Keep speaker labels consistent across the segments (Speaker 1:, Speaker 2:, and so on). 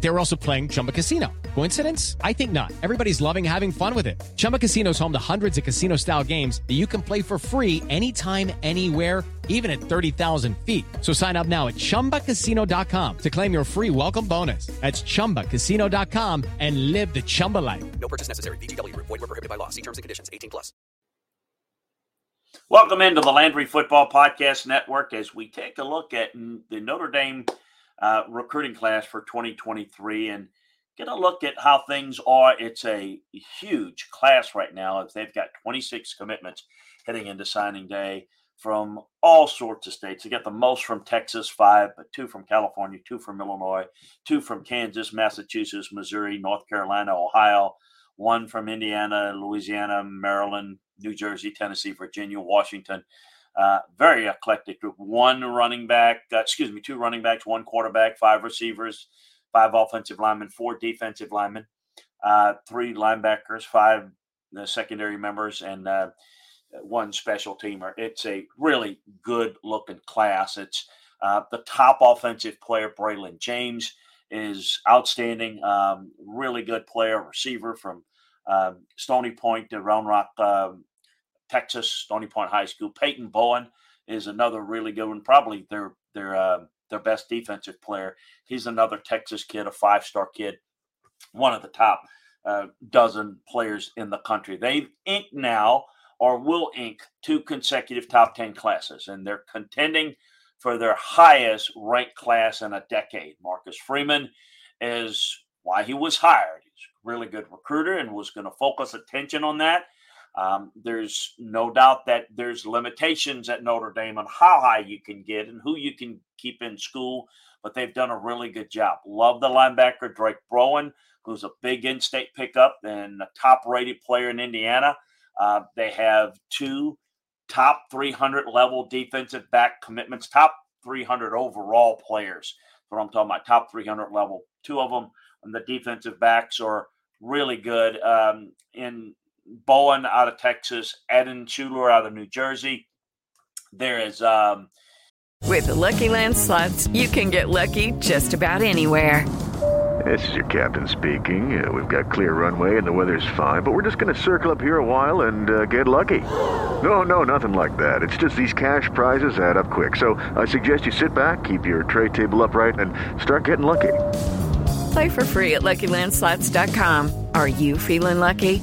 Speaker 1: They were also playing Chumba Casino. Coincidence? I think not. Everybody's loving having fun with it. Chumba Casino is home to hundreds of casino style games that you can play for free anytime, anywhere, even at 30,000 feet. So sign up now at chumbacasino.com to claim your free welcome bonus. That's chumbacasino.com and live the Chumba life.
Speaker 2: No purchase necessary. VGW Group. Void were prohibited by law. See terms and conditions. 18 plus.
Speaker 3: Welcome into the Landry Football Podcast Network as we take a look at the Notre Dame uh, recruiting class for 2023 and get a look at how things are. It's a huge class right now. They've got 26 commitments heading into signing day from all sorts of states. They get the most from Texas, five, but two from California, two from Illinois, two from Kansas, Massachusetts, Missouri, North Carolina, Ohio, one from Indiana, Louisiana, Maryland, New Jersey, Tennessee, Virginia, Washington. Uh, very eclectic group. One running back, uh, excuse me, two running backs, one quarterback, five receivers, five offensive linemen, four defensive linemen, uh, three linebackers, five uh, secondary members, and uh, one special teamer. It's a really good looking class. It's uh, the top offensive player, Braylon James, is outstanding. Um, really good player, receiver from um, Stony Point to Round Rock, um, Texas, Stony Point High School. Peyton Bowen is another really good one. Probably their their uh, their best defensive player. He's another Texas kid, a five star kid, one of the top uh, dozen players in the country. They've inked now or will ink two consecutive top 10 classes, and they're contending for their highest ranked class in a decade. Marcus Freeman is why he was hired. He's a really good recruiter and was going to focus attention on that. Um, there's no doubt that there's limitations at Notre Dame on how high you can get and who you can keep in school, but they've done a really good job. Love the linebacker Drayk Bowen, who's a big in-state pickup and a top-rated player in Indiana. Uh, they have two top 300 level defensive back commitments, top 300 overall players. That's what I'm talking about, top 300 level. Two of them on the defensive backs are really good. Um, in Bowen out of Texas, Eden Shuler out of New Jersey. There is um,
Speaker 4: With the Lucky Land slots, you can get lucky just about anywhere.
Speaker 5: This is your captain speaking. Uh, we've got clear runway and the weather's fine, but we're just going to circle up here a while and uh, get lucky. No, no, nothing like that. It's just these cash prizes add up quick. So I suggest you sit back, keep your tray table upright, and start getting lucky.
Speaker 4: Play for free at LuckyLandSlots.com. Are you feeling lucky?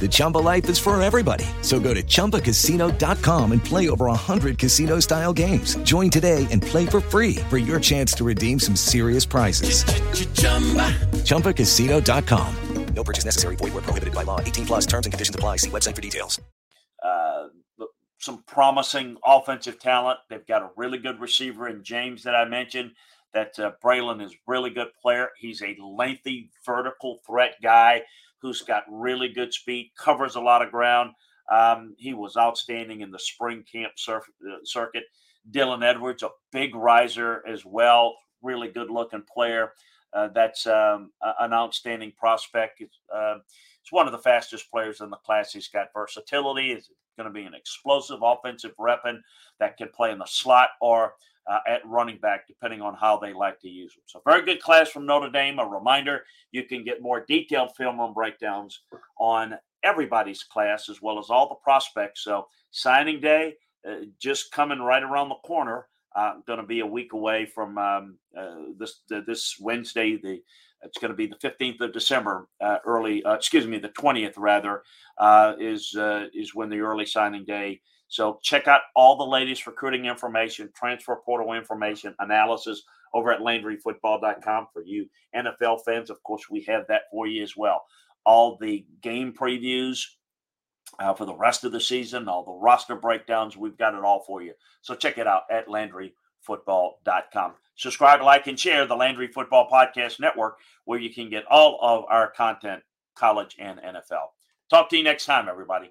Speaker 6: The Chumba life is for everybody. So go to ChumbaCasino.com and play over 100 casino style games. Join today and play for free for your chance to redeem some serious prizes. ChumbaCasino.com.
Speaker 2: No purchase necessary. Void were prohibited by law. 18 plus terms and conditions apply. See website for details.
Speaker 3: uh, some promising offensive talent. They've got a really good receiver in James that I mentioned. That uh, Braylon is a really good player. He's a lengthy vertical threat guy who's got really good speed, covers a lot of ground. Um, he was outstanding in the spring camp surf, uh, circuit. Dylan Edwards, a big riser as well, really good looking player. Uh, that's um, an outstanding prospect. It's, uh, he's one of the fastest players in the class. He's got versatility. He's going to be an explosive offensive weapon that can play in the slot or uh, at running back, depending on how they like to use them. So, very good class from Notre Dame. A reminder you can get more detailed film room breakdowns on everybody's class as well as all the prospects. So, signing day uh, just coming right around the corner. uh, going to be a week away from um, uh, this this Wednesday. The it's going to be the 15th of December, uh, early. Uh, excuse me, the 20th rather uh, is uh, is when the early signing day. So check out all the latest recruiting information, transfer portal information, analysis over at LandryFootball.com for you NFL fans. Of course, we have that for you as well. All the game previews, uh, for the rest of the season, all the roster breakdowns. We've got it all for you. So check it out at LandryFootball.com. Subscribe, like, and share the Landry Football Podcast Network, where you can get all of our content, college and NFL. Talk to you next time, everybody.